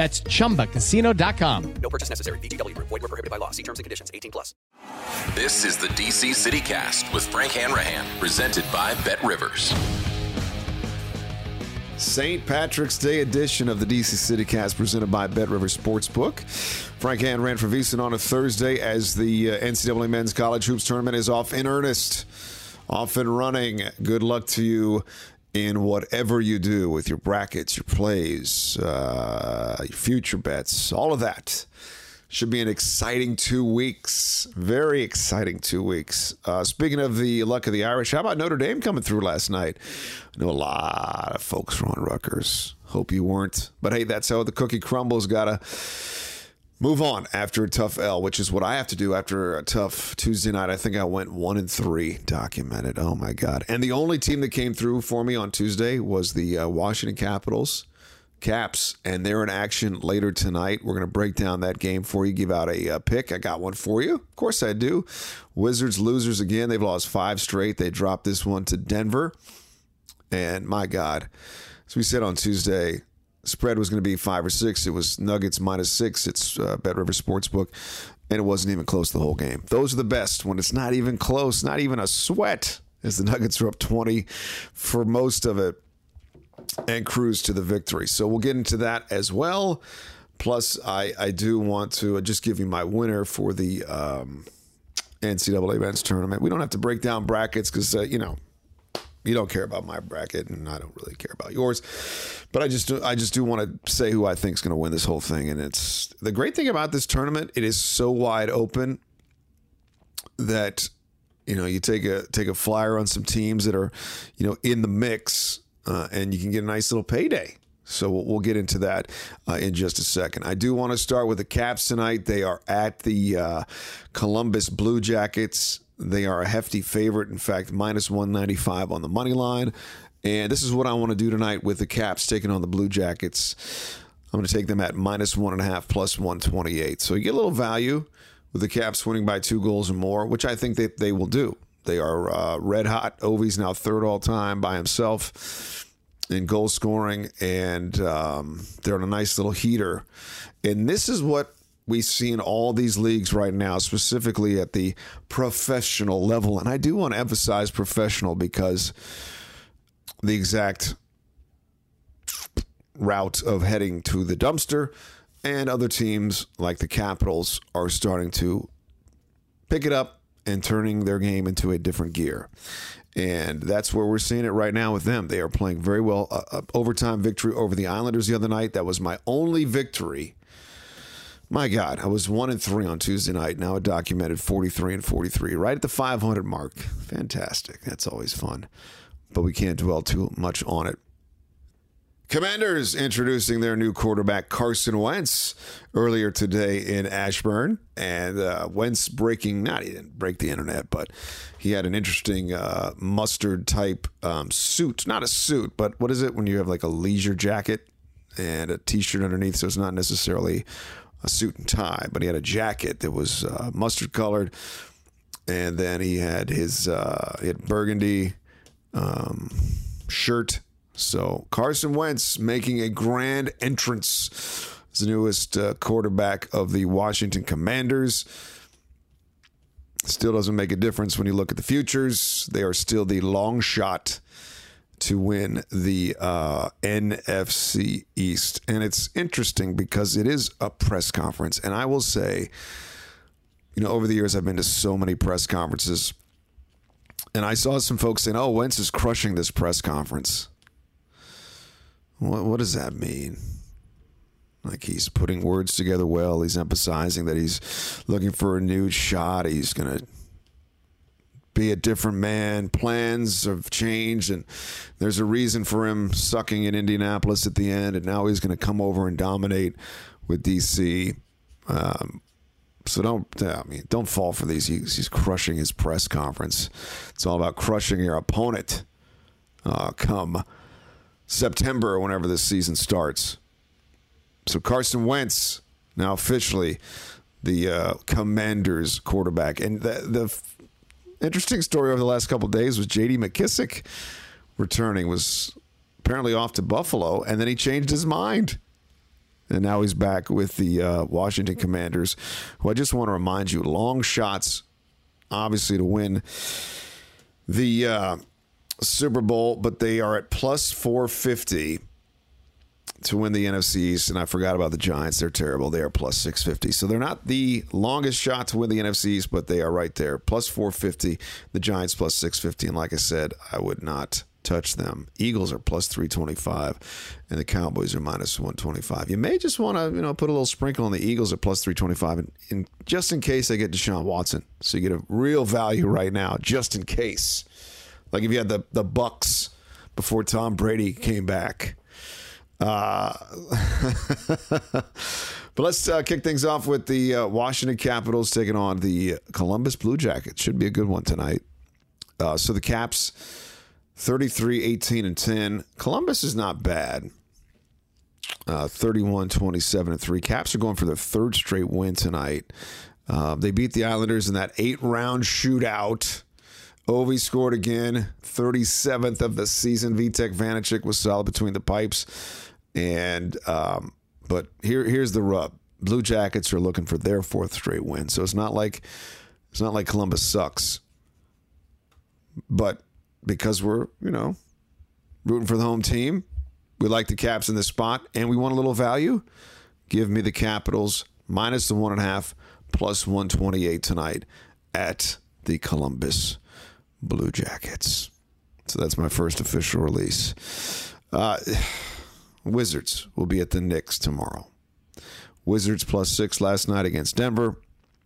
That's chumbacasino.com. No purchase necessary. VGW Group. Void were prohibited by law. See terms and conditions. 18 plus. This is the DC City Cast with Frank Hanrahan, presented by Bet Rivers. St. Patrick's Day edition of the DC City Cast presented by Bet Rivers Sportsbook. Frank Hanrahan for VSiN on a Thursday as the uh, NCAA Men's College Hoops Tournament is off in earnest, off and running. Good luck to you in whatever you do with your brackets, your plays, uh, your future bets, all of that. Should be an exciting two weeks. Very exciting two weeks. Uh, speaking of the luck of the Irish, how about Notre Dame coming through last night? I know a lot of folks were on Rutgers. Hope you weren't. But hey, that's how the cookie crumbles. Gotta move on after a tough L, which is what I have to do after a tough Tuesday night. I think I went one and three documented. Oh my God. And the only team that came through for me on Tuesday was the uh, Washington Capitals. Caps, and they're in action later tonight. We're going to break down that game for you, give out a uh, pick. I got one for you. Of course, I do. Wizards losers again. They've lost five straight. They dropped this one to Denver. And my God, as we said on Tuesday, spread was going to be five or six. It was Nuggets minus six. It's uh, Bet River Sportsbook, and it wasn't even close the whole game. Those are the best when it's not even close, not even a sweat, as the Nuggets are up 20 for most of it and cruise to the victory. So we'll get into that as well. Plus, I, I do want to just give you my winner for the um, NCAA men's tournament. We don't have to break down brackets because, uh, you know, you don't care about my bracket, and I don't really care about yours. But I just do, I just do want to say who I think is going to win this whole thing. And it's the great thing about this tournament; it is so wide open that you know you take a take a flyer on some teams that are you know in the mix, uh, and you can get a nice little payday. So we'll, we'll get into that uh, in just a second. I do want to start with the Caps tonight. They are at the uh, Columbus Blue Jackets. They are a hefty favorite. In fact, minus 195 on the money line. And this is what I want to do tonight with the Caps taking on the Blue Jackets. I'm going to take them at minus one and a half plus 128. So you get a little value with the Caps winning by two goals or more, which I think that they will do. They are uh, red hot. Ovi's now third all time by himself in goal scoring, and um, they're on a nice little heater. And this is what we see in all these leagues right now, specifically at the professional level. And I do want to emphasize professional because the exact route of heading to the dumpster and other teams like the Capitals are starting to pick it up and turning their game into a different gear. And that's where we're seeing it right now with them. They are playing very well. Uh, uh, overtime victory over the Islanders the other night. That was my only victory. My God, I was one and three on Tuesday night. Now a documented 43 and 43, right at the 500 mark. Fantastic. That's always fun. But we can't dwell too much on it. Commanders introducing their new quarterback Carson Wentz earlier today in Ashburn, and uh, Wentz breaking not he didn't break the internet, but he had an interesting uh, mustard type um, suit, not a suit, but what is it when you have like a leisure jacket and a t-shirt underneath? So it's not necessarily a suit and tie, but he had a jacket that was uh, mustard colored, and then he had his uh, he had burgundy um, shirt so Carson Wentz making a grand entrance as the newest uh, quarterback of the Washington Commanders. Still doesn't make a difference when you look at the futures. They are still the long shot to win the uh, NFC East. And it's interesting because it is a press conference. And I will say, you know, over the years, I've been to so many press conferences. And I saw some folks saying, oh, Wentz is crushing this press conference. What, what does that mean? Like he's putting words together well. He's emphasizing that he's looking for a new shot. He's going to be a different man. Plans have changed, and there's a reason for him sucking in Indianapolis at the end, and now he's going to come over and dominate with DC. Um, so don't, I mean, don't fall for these. He's, he's, crushing his press conference. It's all about crushing your opponent. Uh, come September whenever this season starts. So Carson Wentz now officially the uh, Commanders quarterback, and the, the interesting story over the last couple days was J.D. McKissick returning was apparently off to Buffalo, and then he changed his mind. And now he's back with the uh, Washington Commanders, who I just want to remind you, long shots, obviously, to win the uh, Super Bowl, but they are at plus 450 to win the NFC East. And I forgot about the Giants. They're terrible. They are plus 650. So they're not the longest shot to win the NFC East, but they are right there. Plus 450. The Giants plus 650. And like I said, I would not touch them. Eagles are plus 325 and the Cowboys are minus 125. You may just want to, you know, put a little sprinkle on the Eagles at plus 325 and, just in case they get Deshaun Watson. So you get a real value right now just in case. Like if you had the the Bucks before Tom Brady came back. Uh, but let's uh, kick things off with the uh, Washington Capitals taking on the Columbus Blue Jackets. Should be a good one tonight. Uh, so the Caps 33 18 and 10. Columbus is not bad. Uh, 31 27 and 3. Caps are going for their third straight win tonight. Uh, they beat the Islanders in that eight round shootout. Ovi scored again, 37th of the season. Vitek Vanecek was solid between the pipes. And um, but here here's the rub. Blue Jackets are looking for their fourth straight win. So it's not like it's not like Columbus sucks. But because we're, you know, rooting for the home team, we like the Caps in this spot, and we want a little value. Give me the Capitals minus the one and a half plus 128 tonight at the Columbus Blue Jackets. So that's my first official release. Uh, Wizards will be at the Knicks tomorrow. Wizards plus six last night against Denver.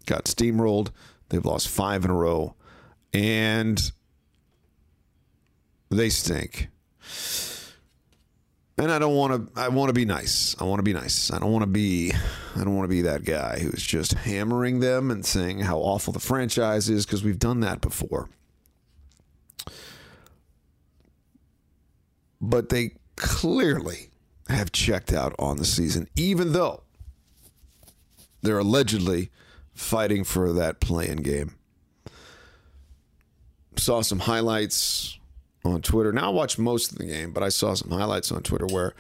Got steamrolled. They've lost five in a row. And they stink. And I don't want to I want to be nice. I want to be nice. I don't want to be I don't want to be that guy who's just hammering them and saying how awful the franchise is because we've done that before. but they clearly have checked out on the season, even though they're allegedly fighting for that play-in game. Saw some highlights on Twitter. Now I watched most of the game, but I saw some highlights on Twitter where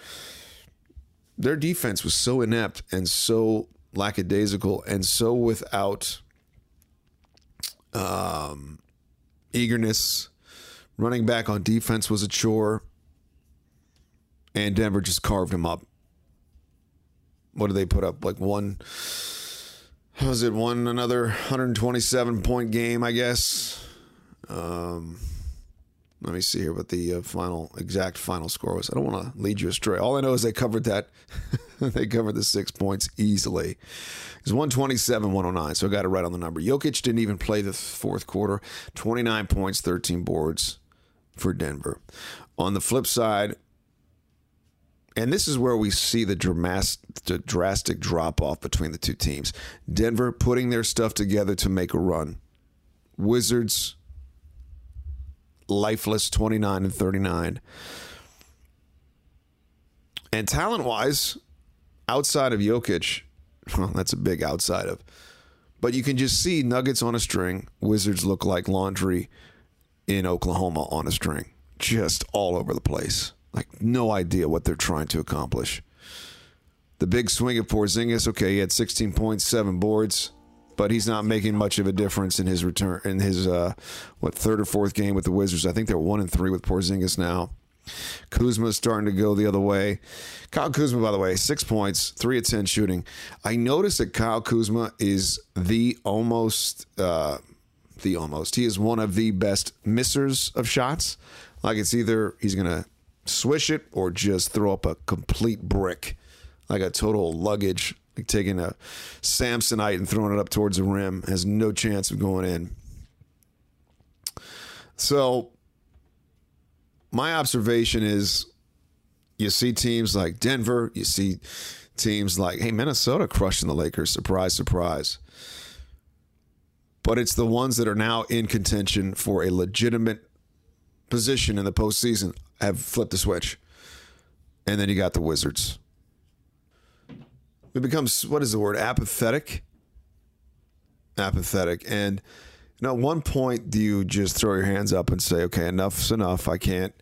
their defense was so inept and so lackadaisical and so without um, eagerness. Running back on defense was a chore and Denver just carved him up. What did they put up? Like one, was it one another 127 point game? I guess. Um, Let me see here what the uh, final exact final score was. I don't want to lead you astray. All I know is they covered that. they covered the six points easily. It was 127, 109. So I got it right on the number. Jokic didn't even play the fourth quarter. 29 points, 13 boards for Denver. On the flip side, and this is where we see the drastic, drastic drop off between the two teams. Denver putting their stuff together to make a run. Wizards lifeless 29 and 39. And talent wise, outside of Jokic, well, that's a big outside of. But you can just see Nuggets on a string. Wizards look like laundry in Oklahoma on a string, just all over the place. Like, no idea what they're trying to accomplish. The big swing of Porzingis, okay, he had 16.7 boards but he's not making much of a difference in his return in his uh, what third or fourth game with the Wizards. I think they're one and three with Porzingis now. Kuzma's starting to go the other way. Kyle Kuzma, by the way, six points, three of ten shooting. I noticed that Kyle Kuzma is the almost uh, the almost. He is one of the best missers of shots. Like it's either he's gonna swish it or just throw up a complete brick, like a total luggage like taking a Samsonite and throwing it up towards the rim has no chance of going in. So, my observation is you see teams like Denver, you see teams like, hey, Minnesota crushing the Lakers. Surprise, surprise. But it's the ones that are now in contention for a legitimate position in the postseason have flipped the switch. And then you got the Wizards. It becomes what is the word? Apathetic? Apathetic. And you know at one point do you just throw your hands up and say okay enough's enough. I can't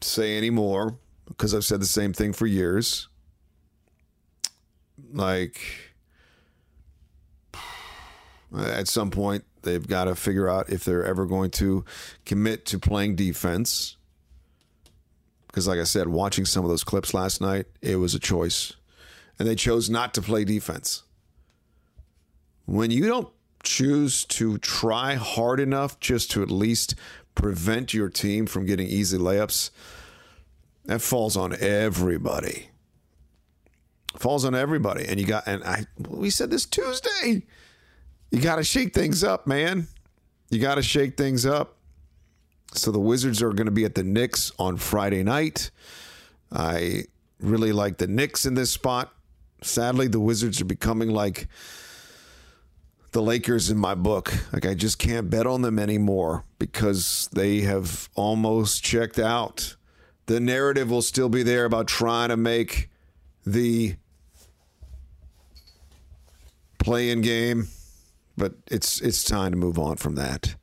say anymore because i've said the same thing for years. Like at some point they've got to figure out if they're ever going to commit to playing defense because like i said watching some of those clips last night it was a choice and they chose not to play defense. When you don't choose to try hard enough just to at least prevent your team from getting easy layups, that falls on everybody. Falls on everybody. And you got and I we said this Tuesday. You got to shake things up, man. You got to shake things up. So the Wizards are going to be at the Knicks on Friday night. I really like the Knicks in this spot. Sadly, the Wizards are becoming like the Lakers in my book. Like, I just can't bet on them anymore because they have almost checked out. The narrative will still be there about trying to make the play-in game, but it's it's time to move on from that.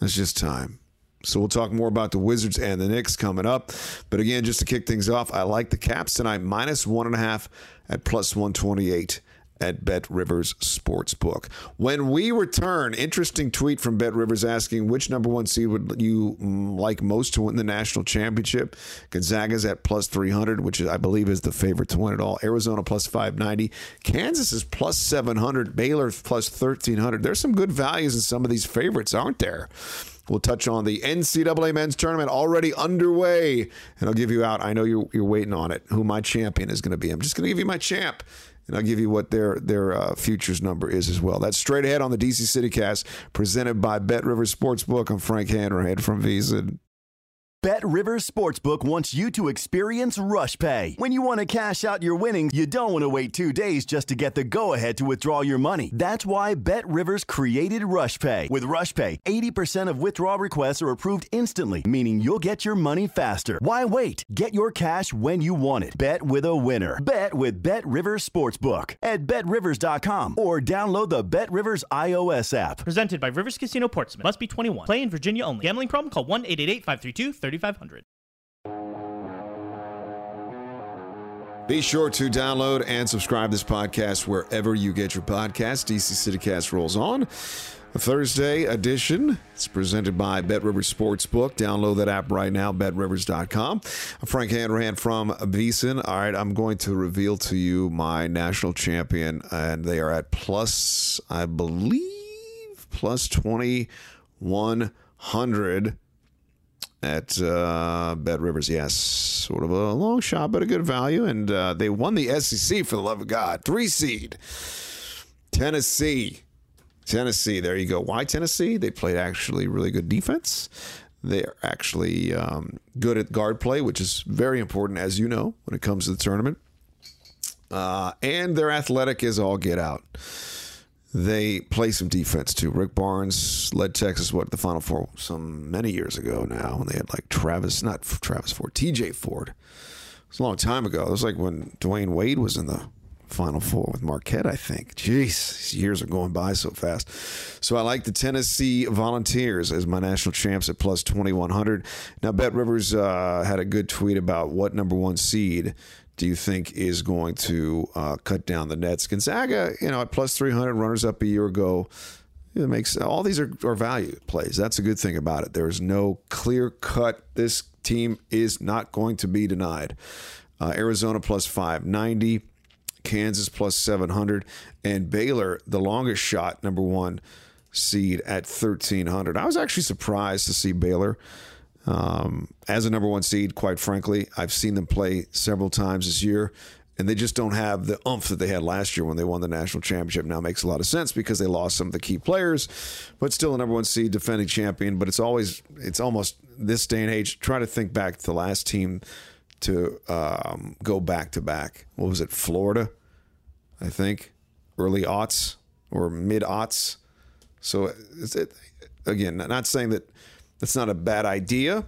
It's just time. So we'll talk more about the Wizards and the Knicks coming up. But again, just to kick things off, I like the Caps tonight, minus one and a half at plus 128 at Bet Rivers Sportsbook. When we return, interesting tweet from Bet Rivers asking which number one seed would you like most to win the national championship? Gonzaga's at plus 300, which I believe is the favorite to win it all. Arizona plus 590. Kansas is plus 700. Baylor plus 1300. There's some good values in some of these favorites, aren't there? We'll touch on the NCAA men's tournament already underway, and I'll give you out. I know you're, you're waiting on it. Who my champion is going to be? I'm just going to give you my champ, and I'll give you what their their uh, futures number is as well. That's straight ahead on the DC City Cast, presented by Bet Rivers Sportsbook. I'm Frank Hanrahan from VSiN. Bet Rivers Sportsbook wants you to experience Rush Pay. When you want to cash out your winnings, you don't want to wait two days just to get the go ahead to withdraw your money. That's why Bet Rivers created Rush Pay. With Rush Pay, 80% of withdrawal requests are approved instantly, meaning you'll get your money faster. Why wait? Get your cash when you want it. Bet with a winner. Bet with Bet Rivers Sportsbook at betrivers.com or download the Bet Rivers iOS app. Presented by Rivers Casino Portsmouth. Must be 21. Play in Virginia only. Gambling problem? Call 1 888 532 3500. Be sure to download and subscribe this podcast wherever you get your podcast. DC CityCast rolls on. A Thursday edition. It's presented by Bet Rivers Sportsbook. Download that app right now, betrivers.com. Frank Hanrahan from VSiN. All right, I'm going to reveal to you my national champion, and they are at plus, I believe, plus 2100 at uh, Bet Rivers. Yes, sort of a long shot, but a good value. And uh, they won the SEC for the love of God. Three seed, Tennessee. Tennessee, there you go. Why Tennessee? They played actually really good defense. They're actually um, good at guard play, which is very important, as you know, when it comes to the tournament. Uh, and they're athletic as all get out. They play some defense too. Rick Barnes led Texas what the Final Four some many years ago now and they had like Travis, not Travis Ford, T.J. Ford. It was a long time ago. It was like when Dwyane Wade was in the Final Four with Marquette, I think. Jeez, years are going by so fast. So I like the Tennessee Volunteers as my national champs at plus 2100. Now, Bet Rivers uh, had a good tweet about what number one seed do you think is going to uh, cut down the nets? Gonzaga, you know, at plus 300, runners up a year ago. It makes all these are, are value plays. That's a good thing about it. There is no clear cut. This team is not going to be denied. Uh, Arizona plus 590, Kansas plus 700, and Baylor, the longest shot, number one seed at 1300. I was actually surprised to see Baylor um, as a number one seed, quite frankly, I've seen them play several times this year, and they just don't have the oomph that they had last year when they won the national championship. Now makes a lot of sense because they lost some of the key players, but still a number one seed, defending champion. But it's always, it's almost this day and age. Try to think back to the last team to um, go back to back. What was it? Florida, I think, early aughts or mid aughts. So is it, again, not saying that that's not a bad idea,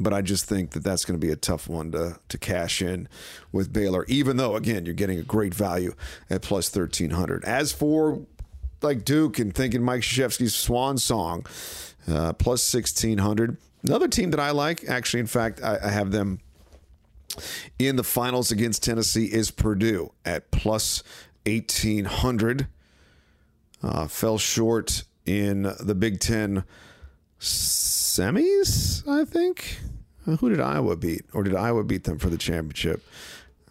but I just think that that's going to be a tough one to to cash in with Baylor. Even though, again, you're getting a great value at plus thirteen hundred. As for like Duke and thinking Mike Krzyzewski's swan song, uh, plus sixteen hundred. Another team that I like, actually, in fact, I, I have them in the finals against Tennessee is Purdue at plus eighteen hundred. Uh, fell short in the Big Ten semis, I think. Uh, who did Iowa beat? Or did Iowa beat them for the championship?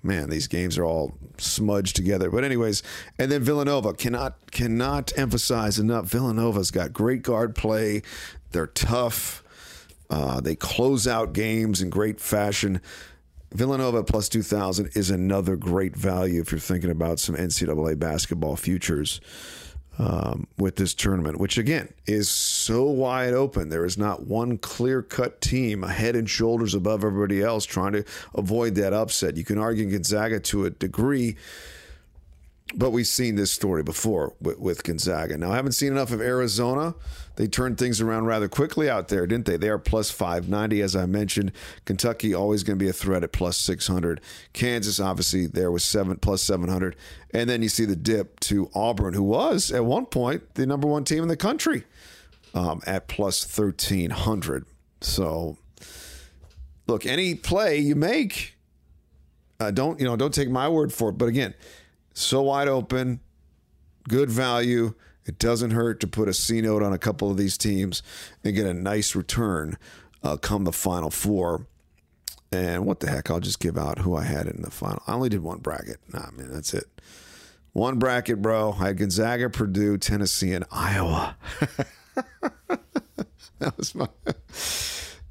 Man, these games are all smudged together. But anyways, and then Villanova cannot cannot emphasize enough. Villanova's got great guard play. They're tough. Uh, they close out games in great fashion. Villanova plus 2,000 is another great value if you're thinking about some NCAA basketball futures um, with this tournament, which again is so wide open. There is not one clear cut team head and shoulders above everybody else trying to avoid that upset. You can argue Gonzaga to a degree, but we've seen this story before with, with, Gonzaga. Now, I haven't seen enough of Arizona. They turned things around rather quickly out there, didn't they? They are plus 590, as I mentioned. Kentucky always going to be a threat at plus 600. Kansas, obviously, there was seven plus 700. And then you see the dip to Auburn, who was at one point the number one team in the country um, at plus 1300. So, look, any play you make, uh, don't you know? Don't take my word for it. But again, so wide open, good value. It doesn't hurt to put a C note on a couple of these teams and get a nice return uh, come the final four. And what the heck? I'll just give out who I had in the final. I only did one bracket. Nah, man, that's it. One bracket, bro. I had Gonzaga, Purdue, Tennessee, and Iowa. that was my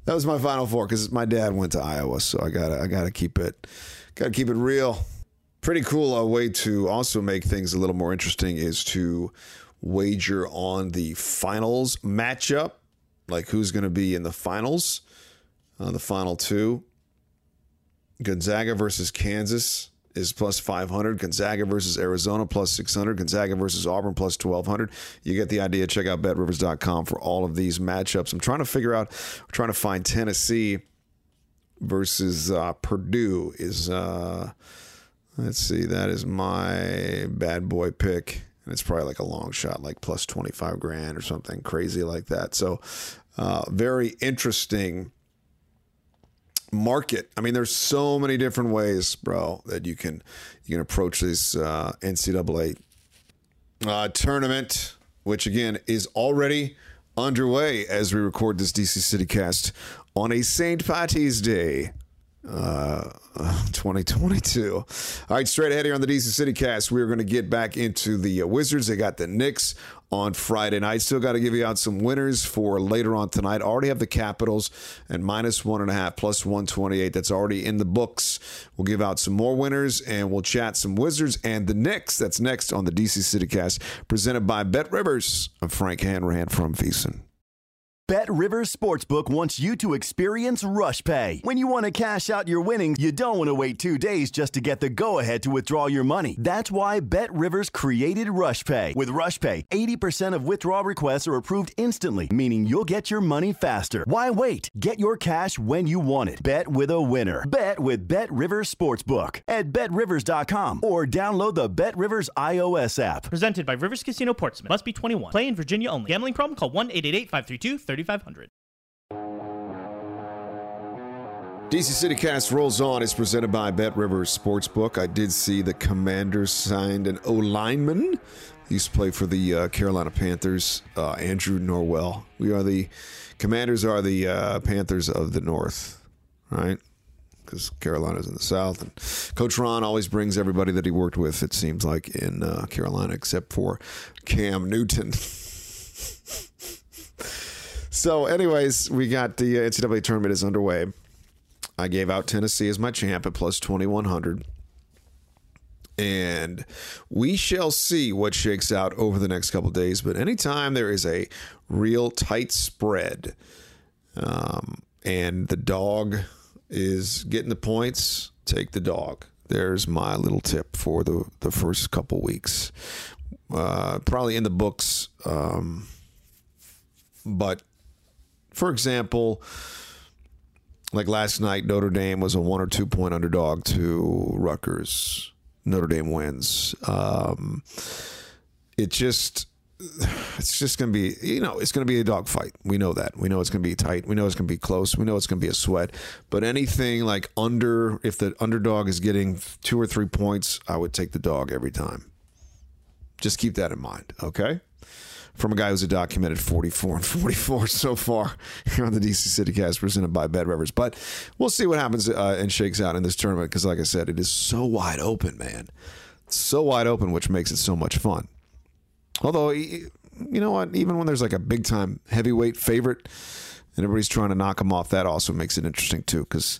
that was my final four because my dad went to Iowa, so I gotta I gotta keep it gotta keep it real pretty cool uh, way to also make things a little more interesting is to wager on the finals matchup, like who's going to be in the finals, uh, the final two. Gonzaga versus Kansas is plus 500. Gonzaga versus Arizona plus 600. Gonzaga versus Auburn plus 1200. You get the idea. Check out betrivers.com for all of these matchups. I'm trying to figure out, trying to find Tennessee versus uh, Purdue is. Uh, Let's see. That is my bad boy pick. And it's probably like a long shot, like plus 25 grand or something crazy like that. So, uh, very interesting market. I mean, there's so many different ways, bro, that you can you can approach this uh, NCAA uh, tournament, which again is already underway as we record this DC City cast on a St. Patty's Day uh, 2022. All right, straight ahead here on the DC City Cast, we're going to get back into the uh, Wizards. They got the Knicks on Friday night. Still got to give you out some winners for later on tonight. Already have the Capitals and minus one and a half, plus 128. That's already in the books. We'll give out some more winners and we'll chat some Wizards and the Knicks. That's next on the DC City Cast, presented by Bet Rivers. I'm Frank Hanrahan from VSiN. Bet Rivers Sportsbook wants you to experience Rush Pay. When you want to cash out your winnings, you don't want to wait two days just to get the go ahead to withdraw your money. That's why Bet Rivers created Rush Pay. With Rush Pay, 80% of withdrawal requests are approved instantly, meaning you'll get your money faster. Why wait? Get your cash when you want it. Bet with a winner. Bet with Bet Rivers Sportsbook at betrivers.com or download the Bet Rivers iOS app. Presented by Rivers Casino Portsmouth. Must be 21. Play in Virginia only. Gambling problem? Call 1 888 532 3500. DC City Cast rolls on. It's presented by Bet Rivers Sportsbook. I did see the Commanders signed an O lineman. He used to play for the uh, Carolina Panthers, uh, Andrew Norwell. We are the Commanders are the uh, Panthers of the North, right? Because Carolina's in the South, and Coach Ron always brings everybody that he worked with. It seems like in uh, Carolina, except for Cam Newton. so, anyways, we got the uh, NCAA tournament is underway. I gave out Tennessee as my champ at plus 2100. And we shall see what shakes out over the next couple days. But anytime there is a real tight spread um, and the dog is getting the points, take the dog. There's my little tip for the, the first couple weeks. Uh, probably in the books. Um, but for example, like last night, Notre Dame was a one or two point underdog to Rutgers. Notre Dame wins. Um, it just, it's just going to be, you know, it's going to be a dogfight. We know that. We know it's going to be tight. We know it's going to be close. We know it's going to be a sweat. But anything like under, if the underdog is getting two or three points, I would take the dog every time. Just keep that in mind, okay? From a guy who's a documented 44 and 44 so far here on the DC City Cast presented by Bet Rivers. But we'll see what happens uh, and shakes out in this tournament because, like I said, it is so wide open, man. So wide open, which makes it so much fun. Although, you know what? Even when there's like a big time heavyweight favorite and everybody's trying to knock them off, that also makes it interesting too. Because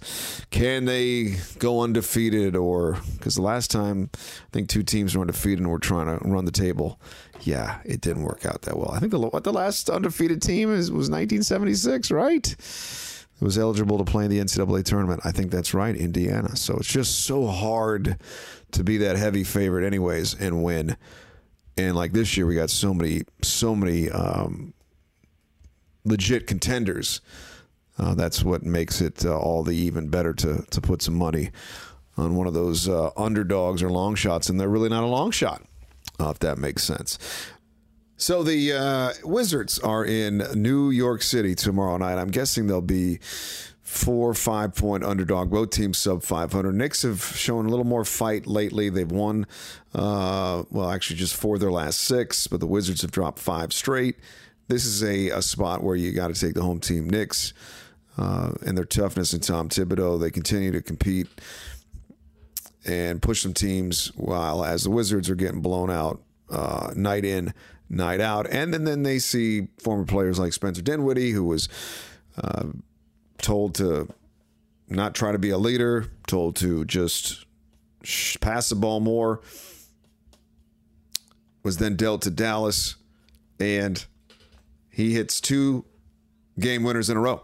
can they go undefeated? Or because the last time I think two teams were undefeated and were trying to run the table yeah, it didn't work out that well. I think the what the last undefeated team is was 1976, right? It was eligible to play in the NCAA tournament. I think that's right, Indiana. So it's just so hard to be that heavy favorite, anyways, and win. And like this year, we got so many, so many um, legit contenders. Uh, that's what makes it uh, all the even better to to put some money on one of those uh, underdogs or long shots, and they're really not a long shot uh, if that makes sense. So the uh, Wizards are in New York City tomorrow night. I'm guessing they'll be four five point underdog. Both teams sub 500. Knicks have shown a little more fight lately. They've won, uh, well, actually just four of their last six, but the Wizards have dropped five straight. This is a, a spot where you got to take the home team. Knicks uh, and their toughness and Tom Thibodeau, they continue to compete and push some teams while as the Wizards are getting blown out uh, night in, night out. And then, then they see former players like Spencer Dinwiddie, who was uh, told to not try to be a leader, told to just pass the ball more, was then dealt to Dallas, and he hits two game winners in a row.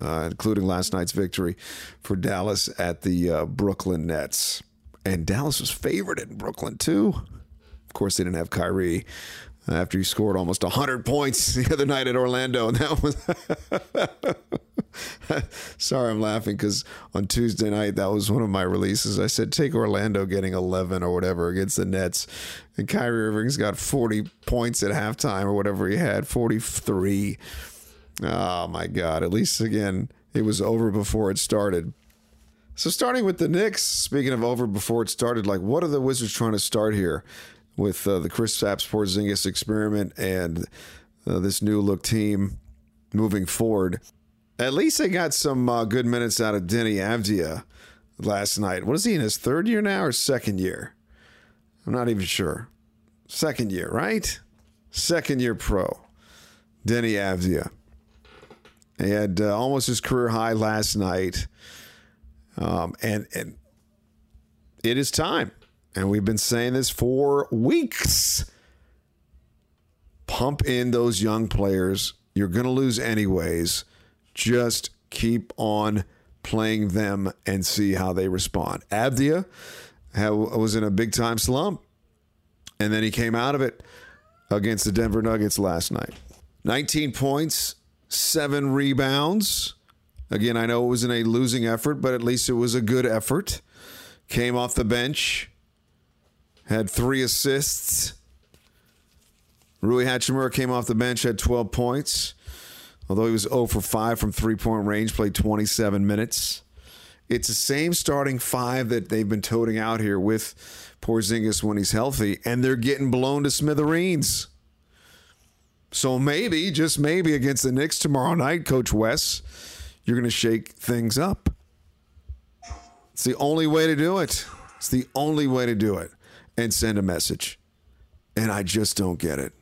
Uh, including last night's victory for Dallas at the uh, Brooklyn Nets. And Dallas was favored in Brooklyn, too. Of course, they didn't have Kyrie after he scored almost 100 points the other night at Orlando. And that was. Sorry, I'm laughing because on Tuesday night, that was one of my releases. I said, take Orlando getting 11 or whatever against the Nets. And Kyrie Irving's got 40 points at halftime or whatever he had, 43. Oh, my God. At least, again, it was over before it started. So starting with the Knicks, speaking of over before it started, like what are the Wizards trying to start here with uh, the Kristaps Porzingis experiment and uh, this new look team moving forward? At least they got some uh, good minutes out of Deni Avdija last night. What is he in his third year now or second year? I'm not even sure. Second year, right? Second year pro. Deni Avdija. He had uh, almost his career high last night. Um, and, and it is time. And we've been saying this for weeks. Pump in those young players. You're going to lose anyways. Just keep on playing them and see how they respond. Avdija was in a big time slump, and then he came out of it against the Denver Nuggets last night. 19 points, seven rebounds. Again, I know it was in a losing effort, but at least it was a good effort. Came off the bench, had three assists. Rui Hachimura came off the bench, had 12 points. Although he was 0 for 5 from three point range, played 27 minutes. It's the same starting five that they've been toting out here with Porzingis when he's healthy, and they're getting blown to smithereens. So maybe, just maybe, against the Knicks tomorrow night, Coach Wes, you're going to shake things up. It's the only way to do it. It's the only way to do it and send a message. And I just don't get it.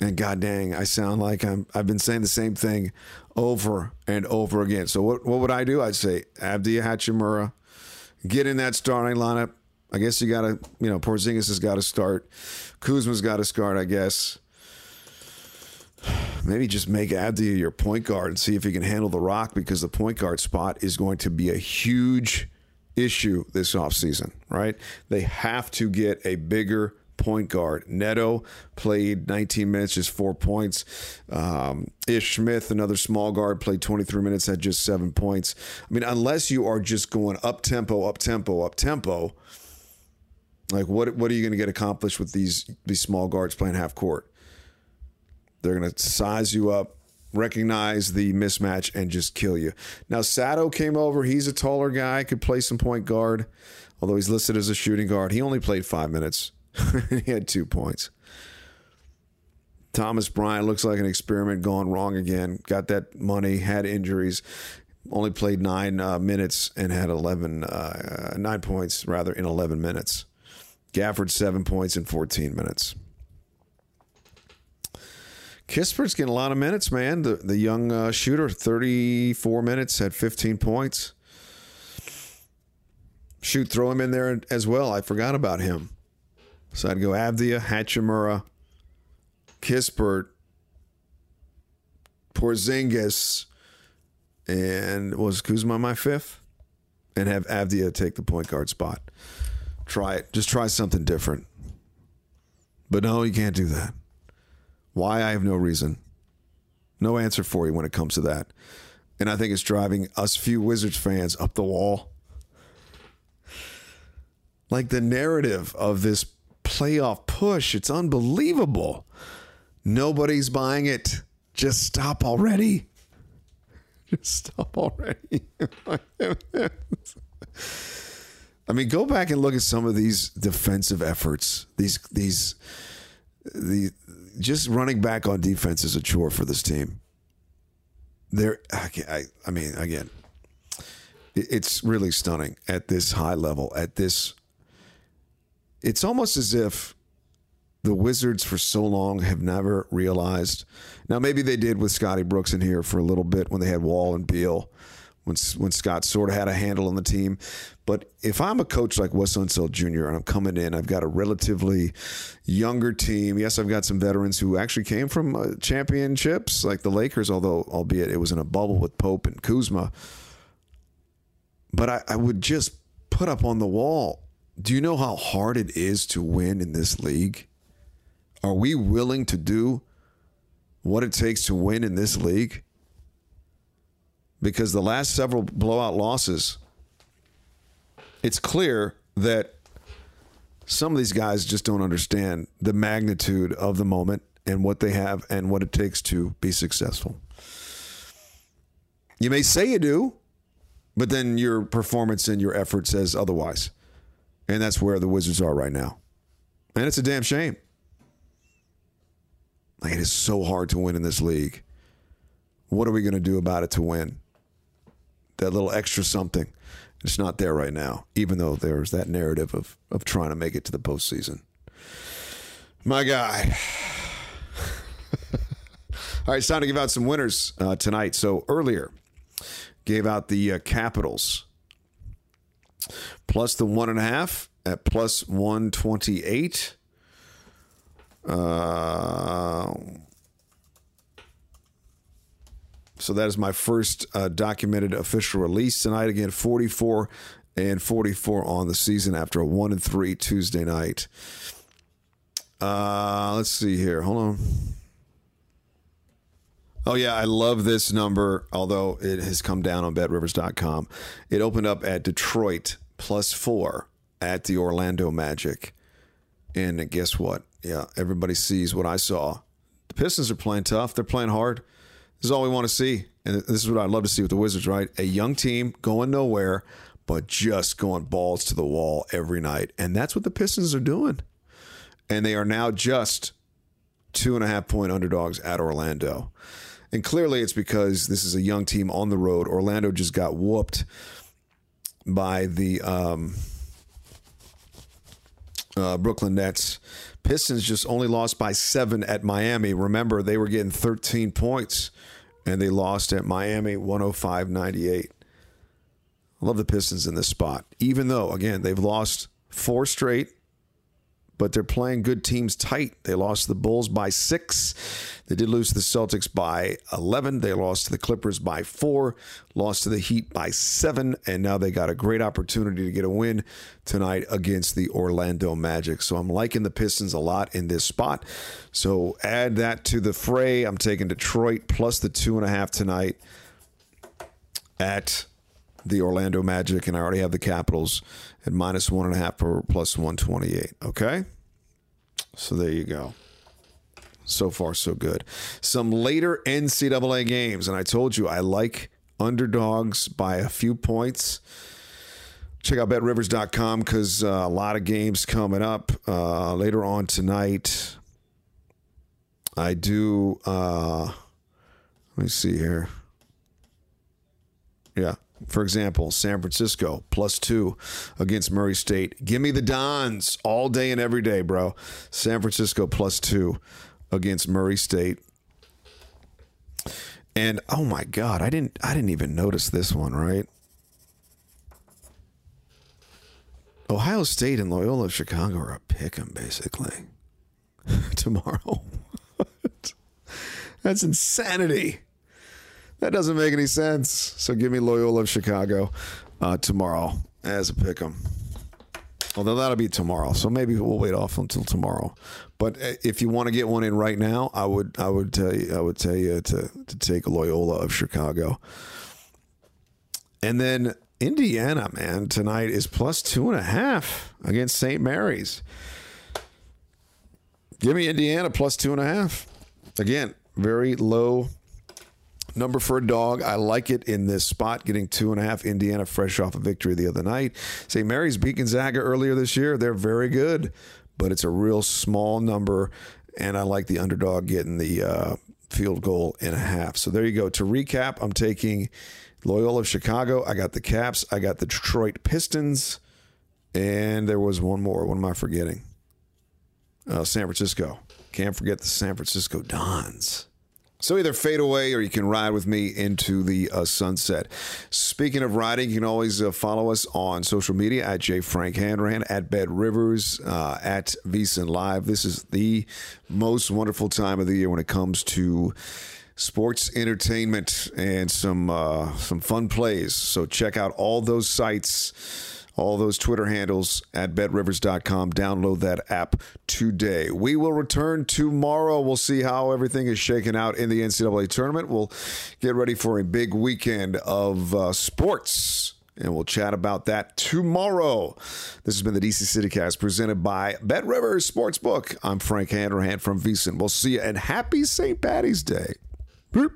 And god dang, I sound like I'm I've been saying the same thing over and over again. So what what would I do? I'd say Avdija Hachimura, get in that starting lineup. I guess you gotta, you know, Porzingis has got to start. Kuzma's got to start, I guess. Maybe just make Avdija your point guard and see if he can handle the rock because the point guard spot is going to be a huge issue this offseason, right? They have to get a bigger point guard. Neto played 19 minutes, just four points. Um, Ish Smith, another small guard, played 23 minutes, had just seven points. I mean, unless you are just going up tempo, up tempo, up tempo, like what what are you going to get accomplished with these these small guards playing half court? They're going to size you up, recognize the mismatch, and just kill you. Now Sato came over. He's a taller guy, could play some point guard, although he's listed as a shooting guard. He only played five minutes. he had two points. Thomas Bryant looks like an experiment gone wrong again. Got that money, had injuries, only played nine uh, minutes and had 11, uh, nine points rather in 11 minutes. Gafford, seven points in 14 minutes. Kispert's getting a lot of minutes, man. The, the young uh, shooter, 34 minutes, had 15 points. Shoot, throw him in there as well. I forgot about him. So I'd go Avdija, Hachimura, Kispert, Porzingis, and was Kuzma my fifth? And have Avdija take the point guard spot. Try it. Just try something different. But no, you can't do that. Why? I have no reason. No answer for you when it comes to that. And I think it's driving us few Wizards fans up the wall. Like the narrative of this playoff push. It's unbelievable. Nobody's buying it. Just stop already. Just stop already. I mean, go back and look at some of these defensive efforts. These these the just running back on defense is a chore for this team. There, I, I mean, again, it's really stunning at this high level, at this it's almost as if the Wizards for so long have never realized. Now, maybe they did with Scotty Brooks in here for a little bit when they had Wall and Beal, when when Scott sort of had a handle on the team. But if I'm a coach like Wes Unseld Jr. and I'm coming in, I've got a relatively younger team. Yes, I've got some veterans who actually came from uh, championships, like the Lakers, although albeit it was in a bubble with Pope and Kuzma. But I, I would just put up on the wall do you know how hard it is to win in this league? Are we willing to do what it takes to win in this league? Because the last several blowout losses, it's clear that some of these guys just don't understand the magnitude of the moment and what they have and what it takes to be successful. You may say you do, but then your performance and your effort says otherwise. And that's where the Wizards are right now. And it's a damn shame. Like, it is so hard to win in this league What are we going to do about it to win? That little extra something. It's not there right now, even though there's that narrative of, of trying to make it to the postseason. My guy. All right, it's time to give out some winners uh, tonight. So earlier, gave out the uh, Capitals plus the one and a half at plus 128. Uh, so that is my first uh, documented official release tonight. Again, 44 and 44 on the season after a 1 and 3 Tuesday night. Uh, let's see here. Hold on. Oh, yeah, I love this number, although it has come down on betrivers.com. It opened up at Detroit plus four at the Orlando Magic. And guess what? Yeah, everybody sees what I saw. The Pistons are playing tough, they're playing hard. This is all we want to see. And this is what I'd love to see with the Wizards, right? A young team going nowhere, but just going balls to the wall every night. And that's what the Pistons are doing. And they are now just two and a half point underdogs at Orlando. And clearly it's because this is a young team on the road. Orlando just got whooped by the um, uh, Brooklyn Nets. Pistons just only lost by seven at Miami. Remember, they were getting 13 points and they lost at Miami 105 98. I love the Pistons in this spot, even though, again, they've lost four straight but they're playing good teams tight. They lost the Bulls by six. They did lose to the Celtics by 11. They lost to the Clippers by four, lost to the Heat by seven, and now they got a great opportunity to get a win tonight against the Orlando Magic. So I'm liking the Pistons a lot in this spot. So add that to the fray. I'm taking Detroit plus the two and a half tonight at the Orlando Magic, and I already have the Capitals at minus one and a half for plus 128. Okay? So there you go. So far, so good. Some later NCAA games, and I told you I like underdogs by a few points. Check out betrivers.com because uh, a lot of games coming up uh, later on tonight. I do, uh, let me see here. Yeah, for example, San Francisco plus two against Murray State. Give me the Dons all day and every day, bro. San Francisco plus two against Murray State. And oh my God, I didn't I didn't even notice this one, right? Ohio State and Loyola Chicago are a pick 'em basically tomorrow. That's insanity. That doesn't make any sense. So give me Loyola of Chicago uh, tomorrow as a pick 'em. Although that'll be tomorrow, so maybe we'll wait off until tomorrow. But uh, if you want to get one in right now, I would I would tell you I would tell you to to take Loyola of Chicago. And then Indiana, man, tonight is plus two and a half against St. Mary's. Give me Indiana plus two and a half. Again, very low number for a dog. I like it in this spot, getting two and a half. Indiana fresh off a victory the other night. St. Mary's beat Gonzaga earlier this year. They're very good, but it's a real small number, and I like the underdog getting the uh, field goal and a half. So there you go. To recap, I'm taking Loyola Chicago. I got the Caps. I got the Detroit Pistons, and there was one more. What am I forgetting? Uh, San Francisco. Can't forget the San Francisco Dons. So either fade away or you can ride with me into the uh, sunset. Speaking of riding, you can always uh, follow us on social media at J Frank Hanrahan, at Bet Rivers, uh, at VSiN Live. This is the most wonderful time of the year when it comes to sports entertainment and some uh, some fun plays. So check out all those sites all those Twitter handles at betrivers.com. Download that app today. We will return tomorrow. We'll see how everything is shaken out in the NCAA tournament. We'll get ready for a big weekend of uh, sports. And we'll chat about that tomorrow. This has been the DC CityCast presented by Bet Rivers Sportsbook. I'm Frank Hanrahan from VSiN. We'll see you and happy St. Patty's Day. Boop.